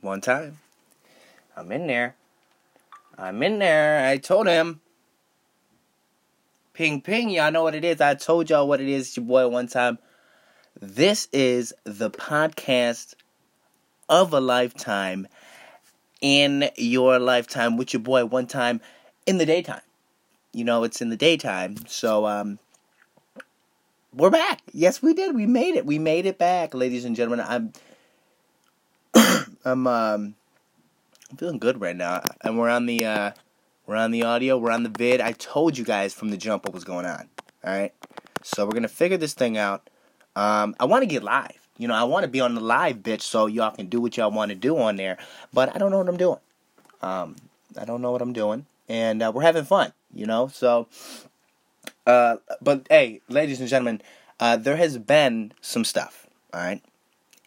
One time. I'm in there. I'm in there. I told him. Ping ping, y'all know what it is. I told y'all what it is. It's your boy one time. This is the podcast of a lifetime in your lifetime with your boy one time in the daytime. You know, it's in the daytime. So um we're back. Yes, we did. We made it. We made it back, ladies and gentlemen. I'm I'm um I'm feeling good right now. And we're on the uh we're on the audio, we're on the vid. I told you guys from the jump what was going on. Alright? So we're gonna figure this thing out. Um I wanna get live. You know, I wanna be on the live bitch so y'all can do what y'all wanna do on there. But I don't know what I'm doing. Um I don't know what I'm doing. And uh, we're having fun, you know, so uh but hey, ladies and gentlemen, uh there has been some stuff, alright?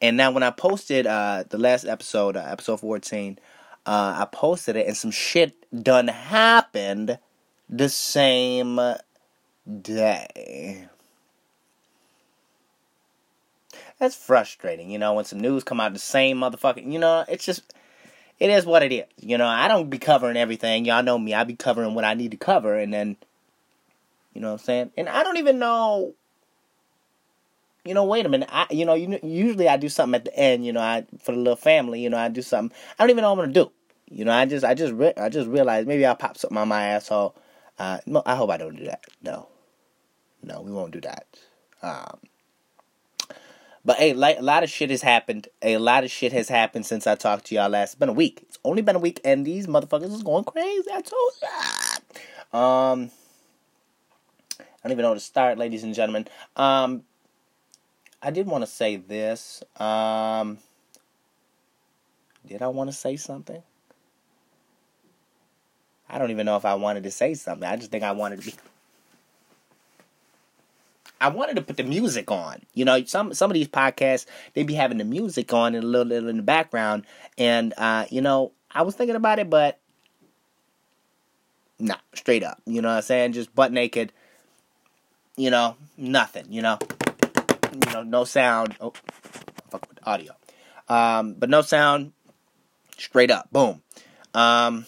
And now when I posted uh the last episode, uh, episode 14, uh, I posted it and some shit done happened the same day. That's frustrating, you know, when some news come out the same motherfucking, you know, it's just it is what it is. You know, I don't be covering everything. Y'all know me. I be covering what I need to cover and then you know what I'm saying? And I don't even know you know, wait a minute. I, you know, you, usually I do something at the end. You know, I for the little family. You know, I do something. I don't even know what I'm gonna do. You know, I just, I just, re- I just realized maybe I'll pop something on my asshole. Uh, no, I hope I don't do that. No, no, we won't do that. Um, but hey, like, a lot of shit has happened. A lot of shit has happened since I talked to y'all last. It's been a week. It's only been a week, and these motherfuckers is going crazy. I told you. Um, I don't even know where to start, ladies and gentlemen. Um, I did want to say this. Um, did I want to say something? I don't even know if I wanted to say something. I just think I wanted to be. I wanted to put the music on. You know, some some of these podcasts they be having the music on and a little, little in the background, and uh, you know, I was thinking about it, but nah, straight up. You know what I'm saying? Just butt naked. You know, nothing. You know you know, no sound. Oh, fuck with audio. Um, but no sound, straight up, boom. Um,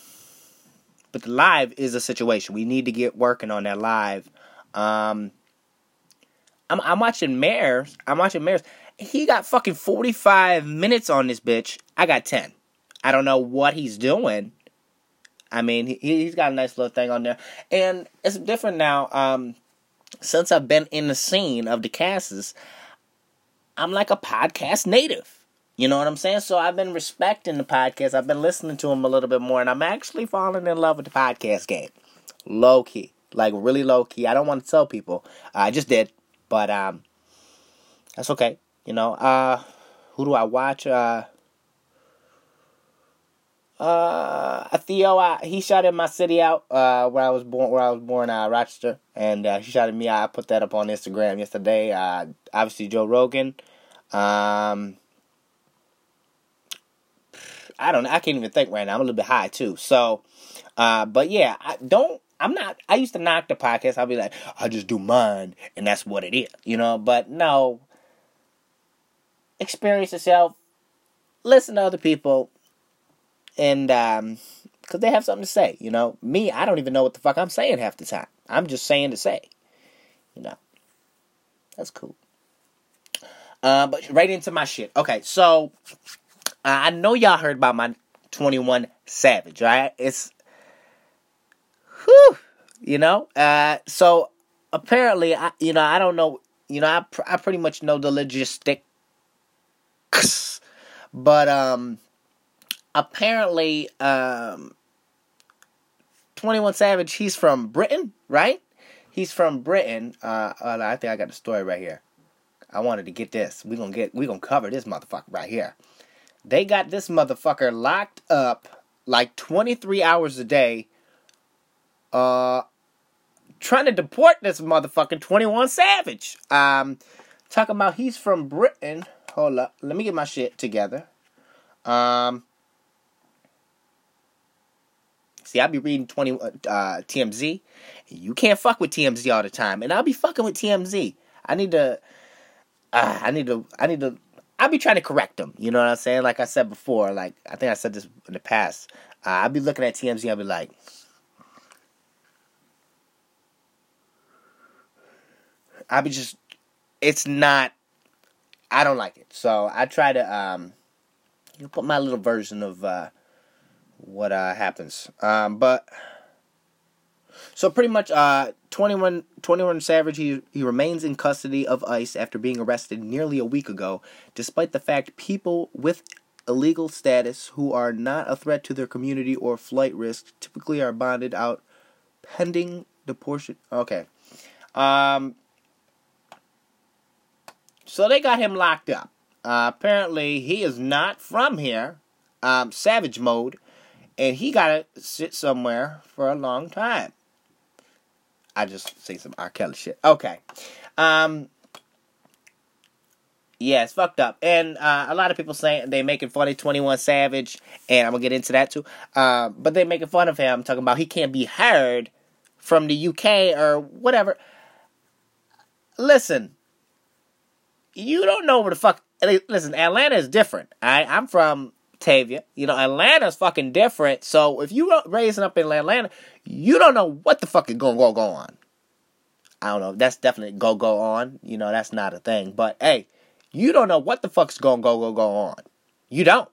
but the live is a situation. We need to get working on that live. Um, I'm, I'm watching Mares. I'm watching Mares. He got fucking 45 minutes on this bitch. I got 10. I don't know what he's doing. I mean, he, he's got a nice little thing on there. And it's different now. Um, since I've been in the scene of the casts, I'm like a podcast native. You know what I'm saying? So I've been respecting the podcast. I've been listening to them a little bit more, and I'm actually falling in love with the podcast game. Low key, like really low key. I don't want to tell people. I just did, but um, that's okay. You know, uh, who do I watch? Uh, uh, Theo, I, he shot in my city out uh, where I was born, where I was born, uh, Rochester, and uh, he shot at me. I put that up on Instagram yesterday. Uh, obviously Joe Rogan. Um, I don't. Know, I can't even think right now. I'm a little bit high too. So, uh, but yeah, I don't. I'm not. I used to knock the podcast. I'll be like, I just do mine, and that's what it is, you know. But no, experience yourself. Listen to other people and um, because they have something to say. You know, me, I don't even know what the fuck I'm saying half the time. I'm just saying to say. You know, that's cool. Uh, but right into my shit. Okay, so uh, I know y'all heard about my 21 Savage, right? It's, whew, you know. Uh, so apparently, I, you know, I don't know. You know, I pr- I pretty much know the logistics, but um apparently um 21 Savage, he's from Britain, right? He's from Britain. Uh, uh, I think I got the story right here. I wanted to get this. We gonna get. We gonna cover this motherfucker right here. They got this motherfucker locked up like 23 hours a day. Uh, trying to deport this motherfucking 21 Savage. Um, talking about he's from Britain. Hold up. Let me get my shit together. Um, See, I be reading 20 uh, TMZ. You can't fuck with TMZ all the time, and I'll be fucking with TMZ. I need to. Uh, I need to. I need to. I'll be trying to correct them. You know what I'm saying? Like I said before, like I think I said this in the past. Uh, I'll be looking at TMZ. I'll be like, I'll be just. It's not. I don't like it. So I try to um, you know, put my little version of uh, what uh, happens. Um, but so pretty much, uh, 21, 21 Savage, he, he remains in custody of ICE after being arrested nearly a week ago, despite the fact people with illegal status who are not a threat to their community or flight risk typically are bonded out pending deportation. Okay. Um, so they got him locked up. Uh, apparently, he is not from here, um, Savage mode, and he got to sit somewhere for a long time. I just say some R. Kelly shit. Okay. Um, yeah, it's fucked up. And uh, a lot of people saying they making fun of 21 Savage, and I'm going to get into that too. Uh, but they making fun of him, talking about he can't be heard from the UK or whatever. Listen, you don't know where the fuck. Listen, Atlanta is different. I, I'm from Tavia. You know, Atlanta's fucking different. So if you raising up in Atlanta, you don't know what the fuck is gonna go go on. I don't know. That's definitely go go on. You know, that's not a thing. But hey, you don't know what the fuck's gonna go go go on. You don't.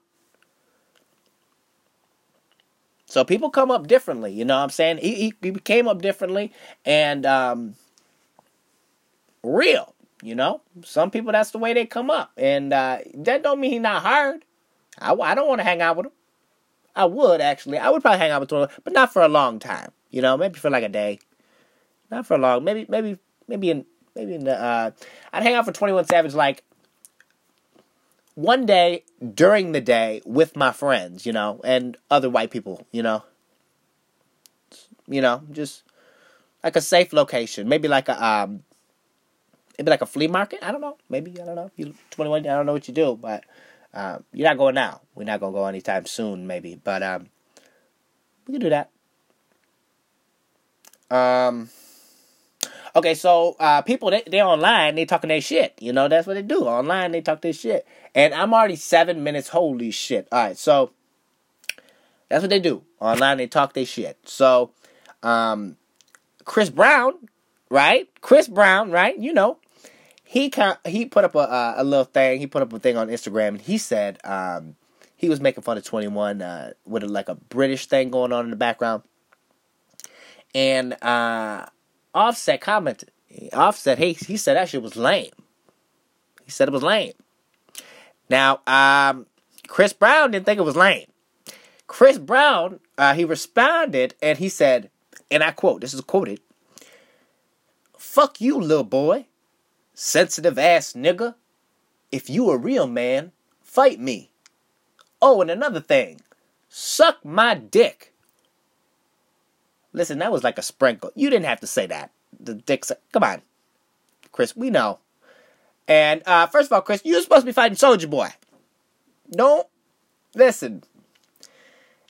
So people come up differently. You know what I'm saying? He he, he came up differently and um, real. You know, some people that's the way they come up, and uh, that don't mean he's not hard. I, I don't want to hang out with him. I would actually. I would probably hang out with him, but not for a long time. You know, maybe for like a day. Not for long. Maybe maybe maybe in maybe in the. Uh, I'd hang out for Twenty One Savage like one day during the day with my friends, you know, and other white people, you know. You know, just like a safe location, maybe like a um, maybe like a flea market. I don't know. Maybe I don't know. You twenty one. I don't know what you do, but uh, you're not going now. We're not gonna go anytime soon, maybe. But um, we can do that. Um. Okay, so uh, people they they online they talking their shit. You know that's what they do online. They talk their shit, and I'm already seven minutes. Holy shit! All right, so that's what they do online. They talk their shit. So, um, Chris Brown, right? Chris Brown, right? You know, he kind he put up a a little thing. He put up a thing on Instagram, and he said um, he was making fun of Twenty One uh, with a, like a British thing going on in the background. And uh, Offset commented. Offset, he he said that shit was lame. He said it was lame. Now, um, Chris Brown didn't think it was lame. Chris Brown, uh, he responded and he said, and I quote, this is quoted, "Fuck you, little boy." Sensitive ass nigga. If you a real man, fight me. Oh, and another thing. Suck my dick. Listen, that was like a sprinkle. You didn't have to say that. The dick. Come on, Chris. We know. And uh, first of all, Chris, you're supposed to be fighting Soulja Boy. Don't listen.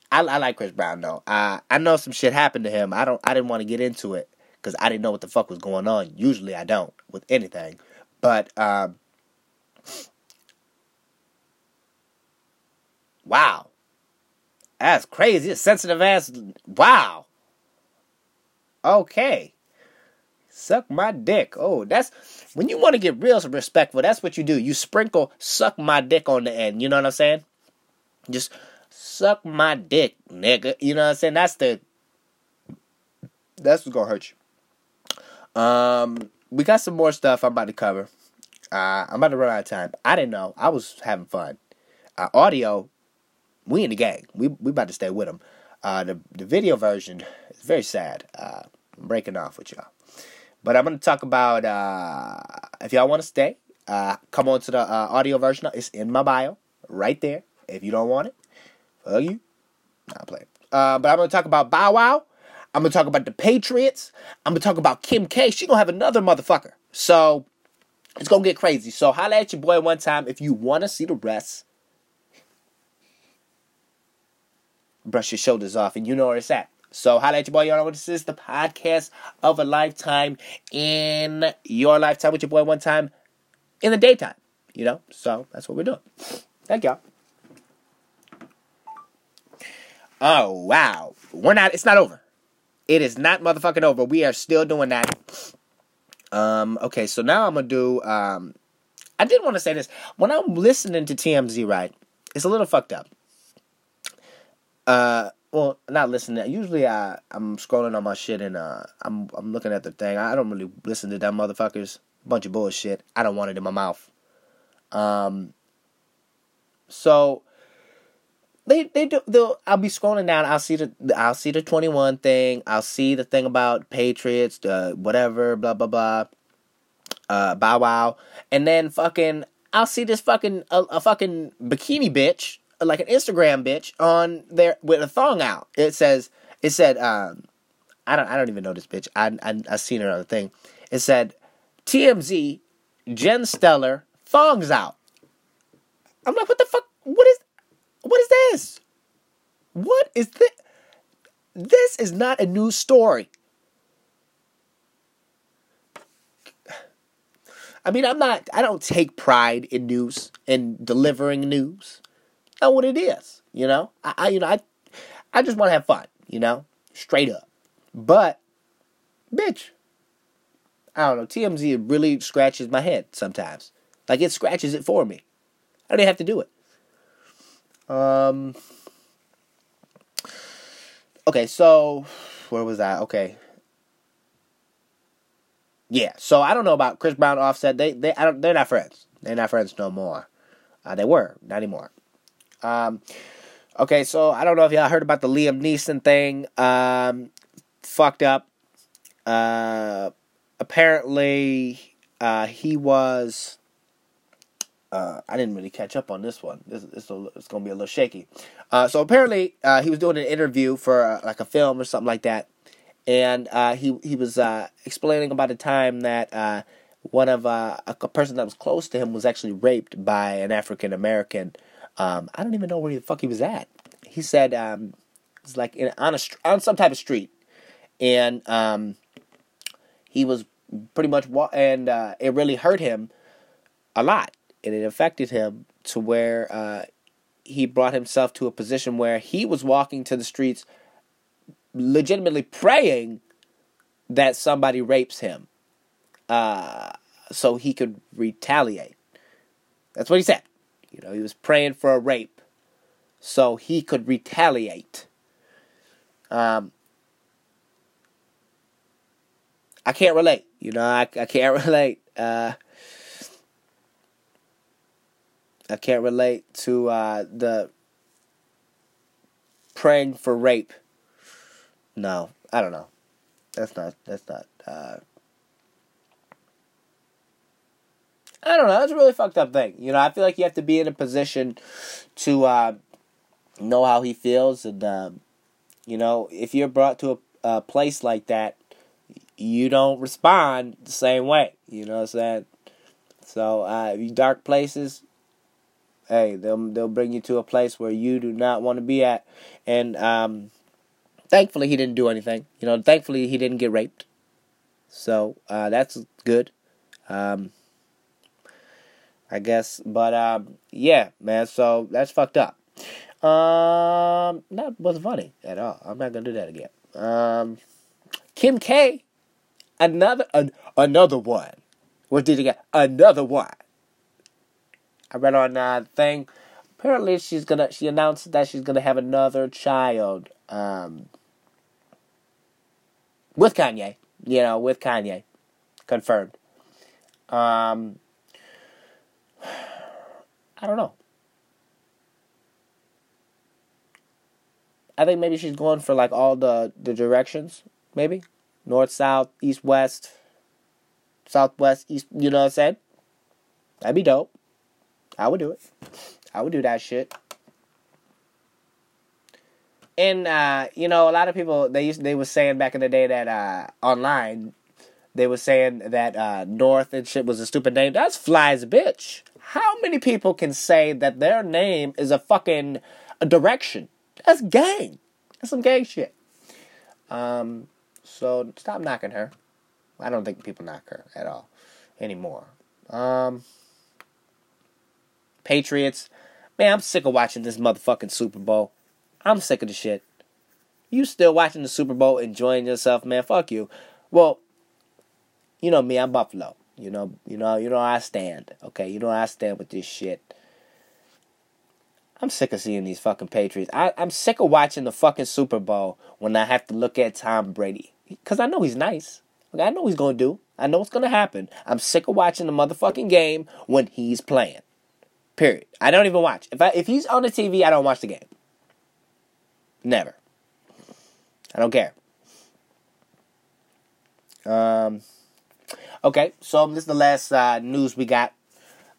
I, I like Chris Brown though. Uh, I know some shit happened to him. I don't. I didn't want to get into it because I didn't know what the fuck was going on. Usually I don't with anything. But, um, wow. That's crazy. A sensitive ass. Wow. Okay. Suck my dick. Oh, that's when you want to get real respectful. That's what you do. You sprinkle suck my dick on the end. You know what I'm saying? Just suck my dick, nigga. You know what I'm saying? That's the. That's what's gonna hurt you. Um, we got some more stuff I'm about to cover. Uh, I'm about to run out of time. I didn't know. I was having fun. Uh, audio, we in the gang. We we about to stay with them. Uh, the the video version is very sad. Uh, I'm breaking off with y'all. But I'm gonna talk about uh, if y'all want to stay, uh, come on to the uh, audio version. It's in my bio right there. If you don't want it, fuck you. Not playing. Uh, but I'm gonna talk about Bow Wow I'm gonna talk about the Patriots. I'm gonna talk about Kim K. She gonna have another motherfucker. So it's gonna get crazy. So holla at your boy one time if you wanna see the rest. Brush your shoulders off and you know where it's at. So holla at your boy, you know what this is the podcast of a lifetime in your lifetime with your boy one time in the daytime. You know, so that's what we're doing. Thank y'all. Oh wow, we're not. It's not over. It is not motherfucking over. We are still doing that. Um. Okay, so now I'm gonna do. Um. I did want to say this when I'm listening to TMZ. Right, it's a little fucked up. Uh. Well, not listening. Usually, I I'm scrolling on my shit and uh, I'm I'm looking at the thing. I don't really listen to them motherfuckers. Bunch of bullshit. I don't want it in my mouth. Um. So they they do they'll I'll be scrolling down, I'll see the I'll see the 21 thing, I'll see the thing about Patriots, whatever, blah blah blah. Uh Bow Wow. And then fucking I'll see this fucking a, a fucking bikini bitch, like an Instagram bitch on there with a thong out. It says it said um I don't I don't even know this bitch. I I I seen her on the thing. It said TMZ Jen Selter thongs out. I'm like, what the fuck? What is what is this? What is this? This is not a news story. I mean, I'm not, I don't take pride in news and delivering news. Not what it is, you know? I, I you know, I, I just want to have fun, you know? Straight up. But, bitch, I don't know, TMZ really scratches my head sometimes. Like, it scratches it for me. I don't even have to do it. Um. Okay, so where was I? Okay. Yeah, so I don't know about Chris Brown, Offset. They they I don't they're not friends. They're not friends no more. Uh, they were not anymore. Um. Okay, so I don't know if y'all heard about the Liam Neeson thing. Um, fucked up. Uh, apparently, uh, he was uh, I didn't really catch up on this one. This, this it's going to be a little shaky. Uh, so apparently, uh, he was doing an interview for uh, like a film or something like that, and uh, he he was uh, explaining about a time that one of a, a person that was close to him was actually raped by an African American. Um, I don't even know where the fuck he was at. He said um, it's like in, on a on some type of street, and um, he was pretty much wa- and it really hurt him a lot and it affected him to where uh, he brought himself to a position where he was walking to the streets legitimately praying that somebody rapes him uh, so he could retaliate. That's what he said. You know, he was praying for a rape so he could retaliate. Um, I can't relate. You know, I, I can't relate. Uh, I can't relate to uh, the praying for rape. No, I don't know. That's not. That's not. Uh, I don't know. That's a really fucked up thing. You know, I feel like you have to be in a position to uh, know how he feels, and um, you know, if you're brought to a, a place like that, you don't respond the same way. You know what I'm saying? So, uh, dark places, hey, they'll they'll bring you to a place where you do not want to be at. And um, thankfully, he didn't do anything. You know, thankfully he didn't get raped. So uh, that's good. Um, I guess, but um, yeah, man. So that's fucked up. Um, that wasn't funny at all. I'm not gonna do that again. Um, Kim K, another an, another one. What did you get? Another one. I read on uh, thing. Apparently, she's gonna. She announced that she's gonna have another child. Um, with Kanye, you know, with Kanye, confirmed. Um, I don't know. I think maybe she's going for like all the the directions, maybe north, south, east, west, southwest, east. You know what I'm saying? That'd be dope. I would do it. I would do that shit. And uh, you know, a lot of people they used they were saying back in the day that uh, online they were saying that uh, North and shit was a stupid name. That's flies bitch. How many people can say that their name is a fucking a direction? That's gang. That's some gang shit. Um, so stop knocking her. I don't think people knock her at all anymore. Um, Patriots. Man, I'm sick of watching this motherfucking Super Bowl. I'm sick of the shit. You still watching the Super Bowl, enjoying yourself, man? Fuck you. Well, you know me, I'm Buffalo. You know, you know, you know I stand. Okay, you know I stand with this shit. I'm sick of seeing these fucking Patriots. I, I'm sick of watching the fucking Super Bowl when I have to look at Tom Brady. Because I know he's nice. I know he's going to do. I know what's going to happen. I'm sick of watching the motherfucking game when he's playing. Period. I don't even watch. If I if he's on the TV, I don't watch the game. Never. I don't care. Um. Okay, so this is the last uh, news we got.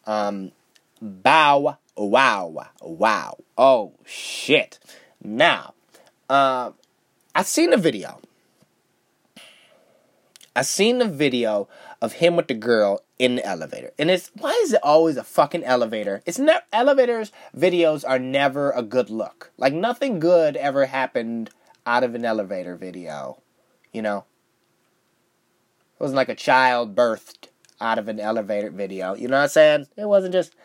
Um, Bow Wow Wow. Oh shit! Now, uh, I seen the video. I seen the video of him with the girl in the elevator. And it's why is it always a fucking elevator? It's never elevators videos are never a good look. Like nothing good ever happened out of an elevator video. You know? It wasn't like a child birthed out of an elevator video. You know what I'm saying? It wasn't just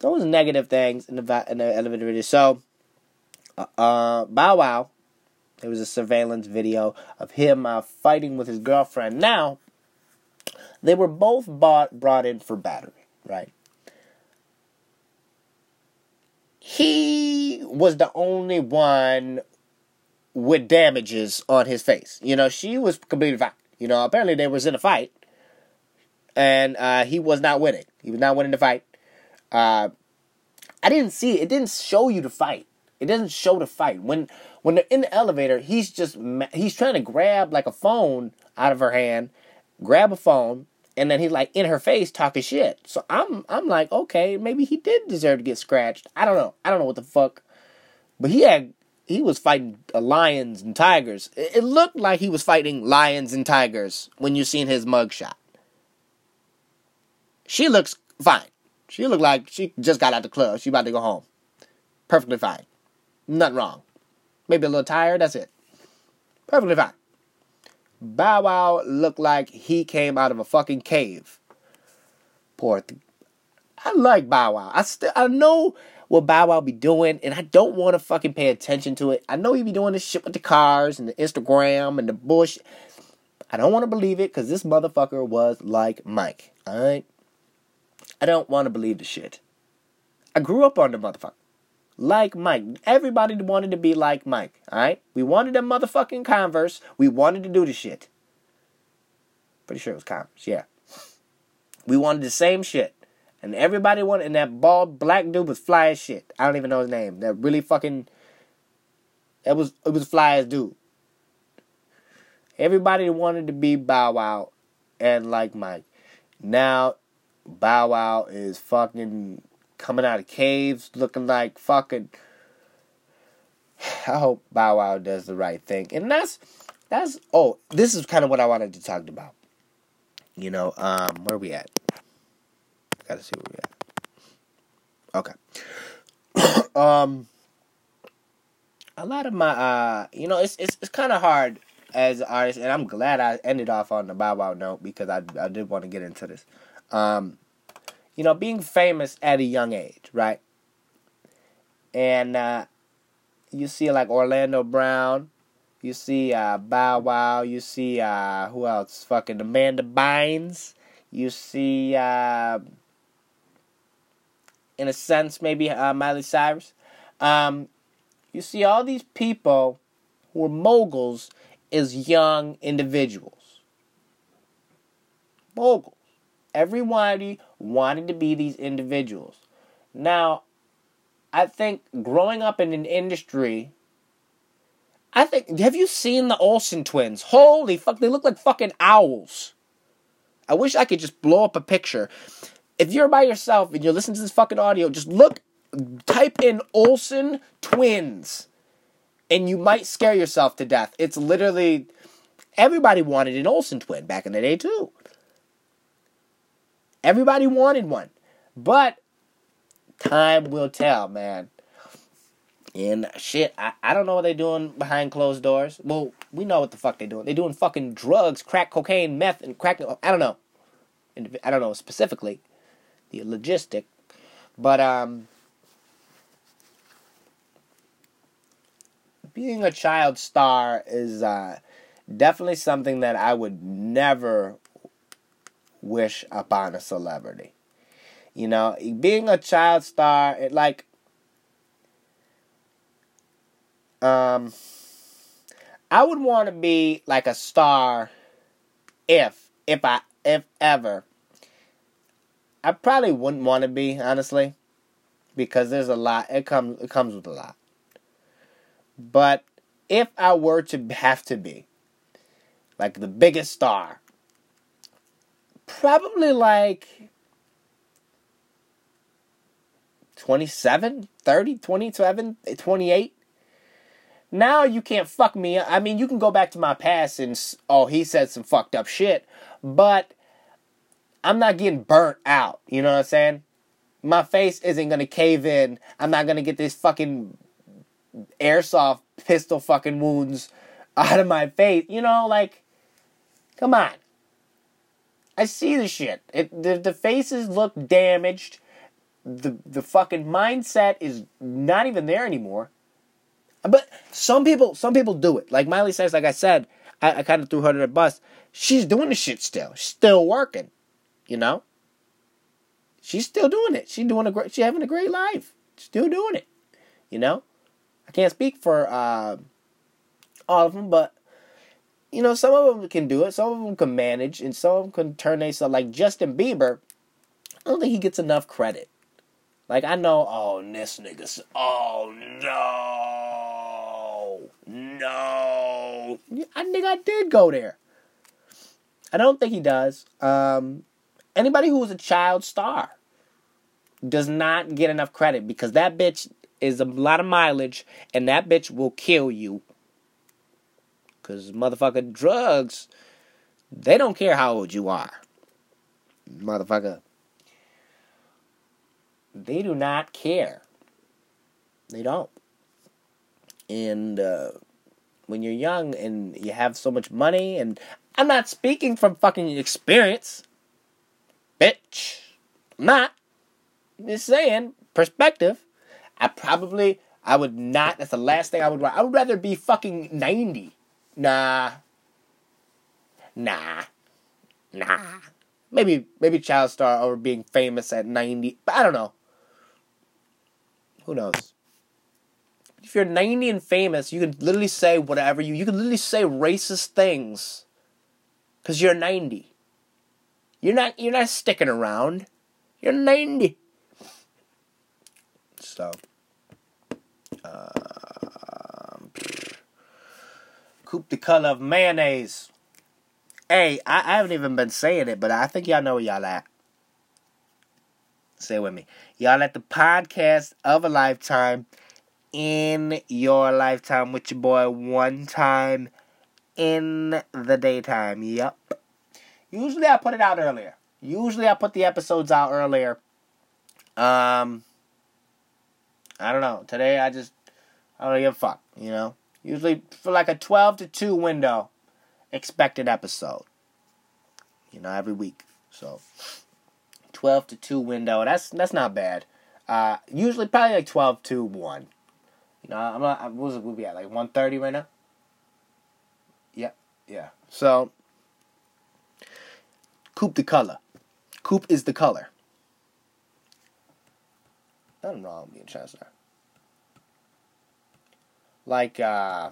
those negative things in the in the elevator video. So uh, uh Bow Wow there was a surveillance video of him uh, fighting with his girlfriend. Now, they were both bought, brought in for battery, right? He was the only one with damages on his face. You know, she was completely fine. You know, apparently they was in a fight, and uh, he was not winning. He was not winning the fight. Uh, I didn't see it. It didn't show you the fight. It doesn't show the fight. When when they're in the elevator, he's just he's trying to grab like a phone out of her hand, grab a phone, and then he's like in her face talking shit. So I'm I'm like, okay, maybe he did deserve to get scratched. I don't know. I don't know what the fuck. But he had he was fighting lions and tigers. It looked like he was fighting lions and tigers when you seen his mugshot. She looks fine. She looked like she just got out the club. She about to go home. Perfectly fine. Nothing wrong. Maybe a little tired, that's it. Perfectly fine. Bow Wow looked like he came out of a fucking cave. Poor th- I like Bow Wow. I still I know what Bow Wow be doing, and I don't want to fucking pay attention to it. I know he be doing this shit with the cars and the Instagram and the bush. I don't want to believe it because this motherfucker was like Mike. Alright? I don't want to believe the shit. I grew up on the motherfucker like Mike. Everybody wanted to be like Mike, alright? We wanted a motherfucking Converse. We wanted to do the shit. Pretty sure it was Converse, yeah. We wanted the same shit. And everybody wanted, and that bald black dude was fly as shit. I don't even know his name. That really fucking, that was, it was fly as dude. Everybody wanted to be Bow Wow and like Mike. Now, Bow Wow is fucking coming out of caves looking like fucking. I hope Bow Wow does the right thing, and that's that's. Oh, this is kind of what I wanted to talk about. You know, um, where are we at? Gotta see where we at. Okay. um, a lot of my, uh, you know, it's it's it's kind of hard as an artist, and I'm glad I ended off on the Bow Wow note because I I did want to get into this. Um, you know, being famous at a young age, right? And uh, you see like Orlando Brown, you see uh, Bow Wow, you see uh, who else? Fucking Amanda Bynes, you see, uh, in a sense, maybe uh, Miley Cyrus. Um, you see all these people who are moguls as young individuals. Moguls. Everybody wanted to be these individuals. Now, I think growing up in an industry, I think, have you seen the Olsen twins? Holy fuck, they look like fucking owls. I wish I could just blow up a picture. If you're by yourself and you're listening to this fucking audio, just look, type in Olsen twins, and you might scare yourself to death. It's literally, everybody wanted an Olsen twin back in the day, too. Everybody wanted one. But time will tell, man. And shit, I, I don't know what they're doing behind closed doors. Well, we know what the fuck they're doing. They're doing fucking drugs, crack cocaine, meth, and crack. I don't know. I don't know specifically. the logistic. But um, being a child star is uh, definitely something that I would never wish upon a celebrity. You know, being a child star, it like um I would want to be like a star if if I if ever. I probably wouldn't want to be, honestly, because there's a lot it comes it comes with a lot. But if I were to have to be like the biggest star, probably like 27, 30, 27, 28. Now you can't fuck me. I mean, you can go back to my past and, oh, he said some fucked up shit, but I'm not getting burnt out. You know what I'm saying? My face isn't gonna cave in. I'm not gonna get this fucking airsoft pistol fucking wounds out of my face. You know, like, come on. I see the shit. It, the, the faces look damaged. The the fucking mindset is not even there anymore. But some people some people do it. Like Miley Cyrus, like I said, I, I kind of threw her to the bus. She's doing the shit still. She's still working. You know? She's still doing it. She's doing a great she's having a great life. Still doing it. You know? I can't speak for uh, all of them, but you know, some of them can do it, some of them can manage, and some of them can turn themselves like Justin Bieber. I don't think he gets enough credit. Like I know, oh this nigga, oh no, no, I think I did go there. I don't think he does. Um, anybody who was a child star does not get enough credit because that bitch is a lot of mileage, and that bitch will kill you because motherfucker, drugs, they don't care how old you are. Motherfucker. They do not care. They don't. And uh, when you're young and you have so much money, and I'm not speaking from fucking experience, bitch. I'm not. I'm just saying, perspective. I probably, I would not, that's the last thing I would want. I would rather be fucking 90 Nah. Nah. Nah. Maybe maybe child star over being famous at 90, but I don't know. Who knows? If you're 90 and famous, you can literally say whatever you you can literally say racist things cuz you're 90. You're not you're not sticking around. You're 90. So uh Coop the color of mayonnaise. Hey, I, I haven't even been saying it, but I think y'all know where y'all at. Say with me. Y'all at the podcast of a lifetime in your lifetime with your boy one time in the daytime. Yep. Usually I put it out earlier. Usually I put the episodes out earlier. Um I don't know. Today I just I don't give a fuck, you know? Usually for like a 12 to 2 window expected episode. You know, every week. So 12 to 2 window. That's that's not bad. Uh, usually probably like 12 to 1. You know, I'm not, what was it, we'll be at like 130 right now? Yeah, yeah. So, Coop the color. Coop is the color. Nothing wrong with being Chancellor like uh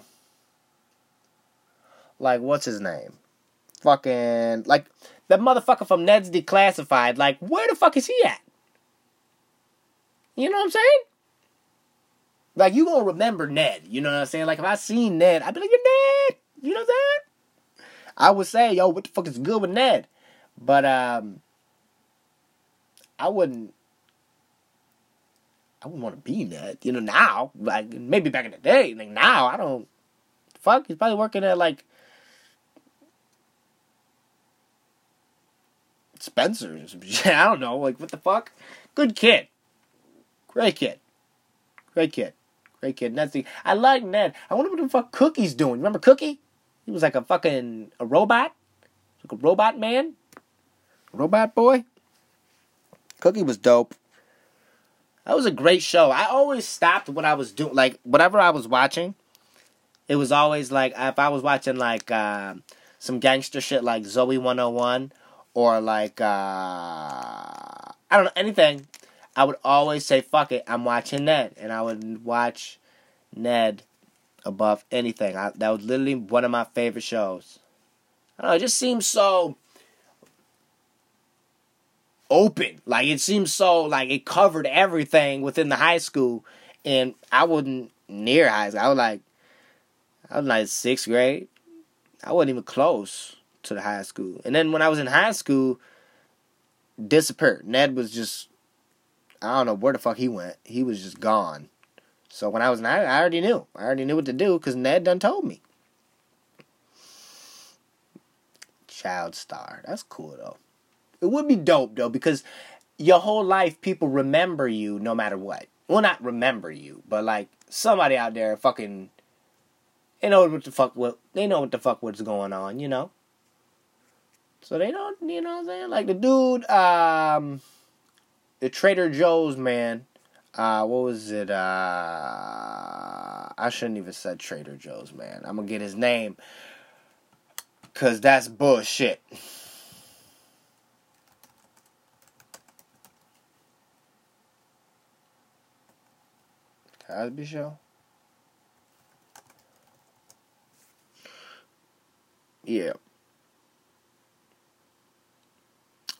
like what's his name? Fucking like that motherfucker from Ned's Declassified. Like where the fuck is he at? You know what I'm saying? Like you gonna remember Ned? You know what I'm saying? Like if I seen Ned, I'd be like, "You're Ned." You know what I'm saying? I would say, "Yo, what the fuck is good with Ned?" But um, I wouldn't. I wouldn't want to be in that. You know, now, like maybe back in the day. Like now, I don't. Fuck, he's probably working at like Spencer's. I don't know. Like what the fuck? Good kid. Great kid. Great kid. Great kid. The. I like Ned. I wonder what the fuck Cookie's doing. Remember Cookie? He was like a fucking a robot. Like a robot man. Robot boy. Cookie was dope. That was a great show. I always stopped what I was doing, like whatever I was watching. It was always like if I was watching like uh, some gangster shit like Zoey 101 or like uh, I don't know anything. I would always say fuck it, I'm watching Ned, and I would watch Ned above anything. I, that was literally one of my favorite shows. I don't know. It just seems so open. Like it seems so like it covered everything within the high school, and I wasn't near high school. I was like, I was like sixth grade. I wasn't even close to the high school. And then when I was in high school, disappeared. Ned was just, I don't know where the fuck he went. He was just gone. So when I was in high, I already knew. I already knew what to do because Ned done told me. Child star. That's cool though. It would be dope though because your whole life people remember you no matter what. Well, not remember you, but like somebody out there fucking they know what the fuck what they know what the fuck what's going on, you know. So they don't, you know what I'm saying? Like the dude, um, the Trader Joe's man. Uh, what was it? Uh, I shouldn't even said Trader Joe's man. I'm gonna get his name, cause that's bullshit. Cosby Show. Yeah.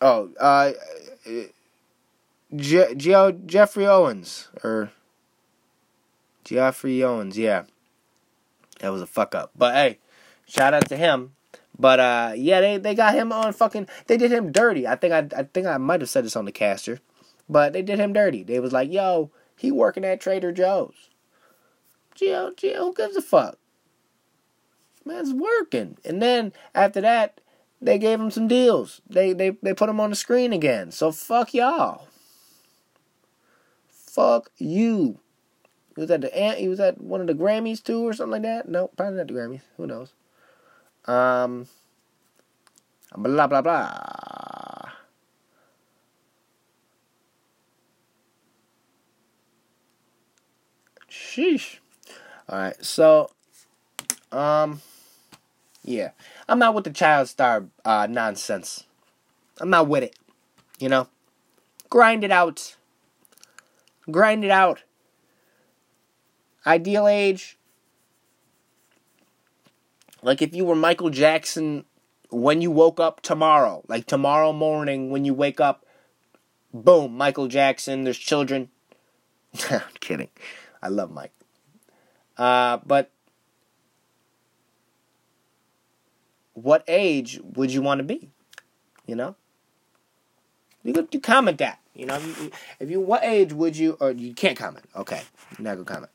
Oh, uh, Je- Je- Geoffrey Owens or Geoffrey Owens, yeah. That was a fuck up. But hey, shout out to him. But uh yeah, they, they got him on fucking they did him dirty. I think I I think I might have said this on the caster. But they did him dirty. They was like, yo, he working at Trader Joe's. Gio, Gio, who gives a fuck? Man's working. And then after that, they gave him some deals. They they they put him on the screen again. So fuck y'all. Fuck you. He was at the he was at one of the Grammys too or something like that. No, probably not the Grammys. Who knows? Um. Blah blah blah. Sheesh. All right, so, um, yeah. I'm not with the child star uh, nonsense. I'm not with it. You know? Grind it out. Grind it out. Ideal age. Like if you were Michael Jackson when you woke up tomorrow, like tomorrow morning when you wake up, boom, Michael Jackson, there's children. I'm kidding. I love Mike. Uh, but what age would you want to be? You know, you could you comment that. You know, if you, if you what age would you or you can't comment? Okay, you're not gonna comment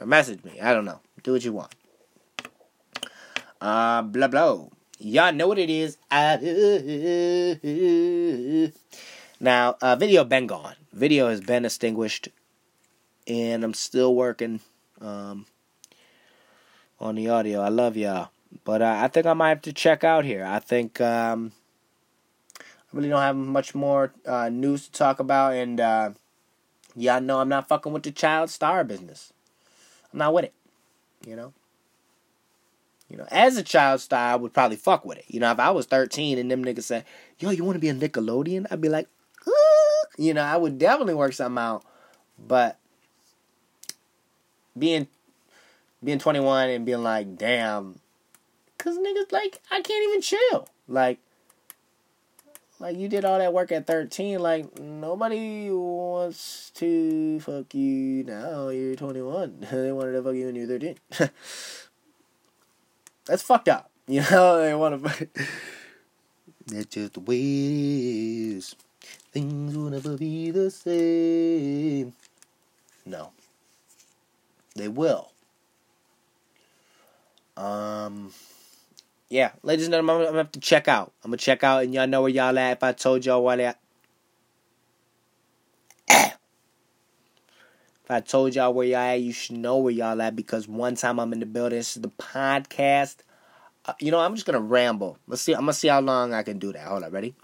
or message me. I don't know. Do what you want. Uh, blah blah. Y'all know what it is. now, uh, video been gone. Video has been extinguished, and I'm still working um, on the audio. I love y'all. But uh, I think I might have to check out here. I think um, I really don't have much more uh, news to talk about, and uh, y'all know I'm not fucking with the child star business. I'm not with it. You know. You know, as a child star, I would probably fuck with it. You know, if I was 13 and them niggas said, "Yo, you want to be a Nickelodeon?" I'd be like, you know, I would definitely work something out. But being being 21 and being like, damn, Cause niggas like I can't even chill. Like like you did all that work at 13 like nobody wants to fuck you now. You're 21 they wanted to fuck you when you're 13 that's fucked up. You know they want to fuck that's just the way it is. Things will never be the same. No they will um yeah, ladies and gentlemen, I'm gonna have to check out. I'm gonna check out, and y'all know where y'all at. If I told y'all where at, if I told y'all where y'all at, you should know where y'all at because one time I'm in the building. This is the podcast. Uh, you know, I'm just gonna ramble. Let's see. I'm gonna see how long I can do that. Hold on, ready?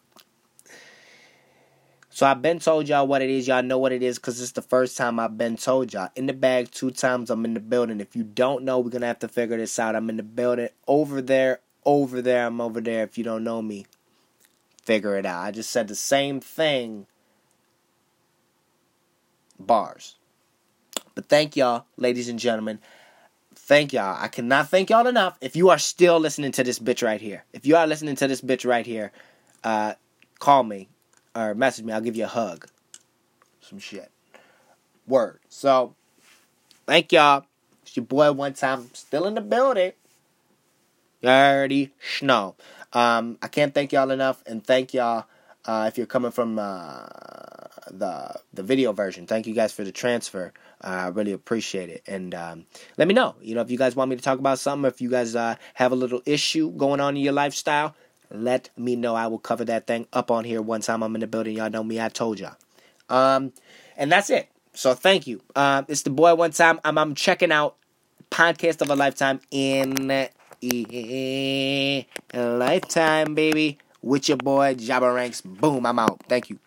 So I've been told y'all what it is. Y'all know what it is because it's the first time I've been told y'all. In the bag two times. I'm in the building. If you don't know, we're gonna have to figure this out. I'm in the building. Over there, over there. I'm over there. If you don't know me, figure it out. I just said the same thing. Bars. But thank y'all, ladies and gentlemen. Thank y'all. I cannot thank y'all enough. If you are still listening to this bitch right here, if you are listening to this bitch right here, uh, call me or message me. I'll give you a hug. Some shit. Word. So, thank y'all. It's your boy one time. Still in the building. You already. Um, I can't thank y'all enough, and thank y'all uh, if you're coming from uh, the the video version. Thank you guys for the transfer. Uh, I really appreciate it, and um, let me know. You know, if you guys want me to talk about something, if you guys uh, have a little issue going on in your lifestyle, let me know. I will cover that thing up on here one time I'm in the building. Y'all know me. I told y'all. Um, and that's it. So thank you. Uh, it's the boy one time. I'm, I'm checking out podcast of a lifetime in a lifetime, baby. With your boy Jaba Ranks. Boom. I'm out. Thank you.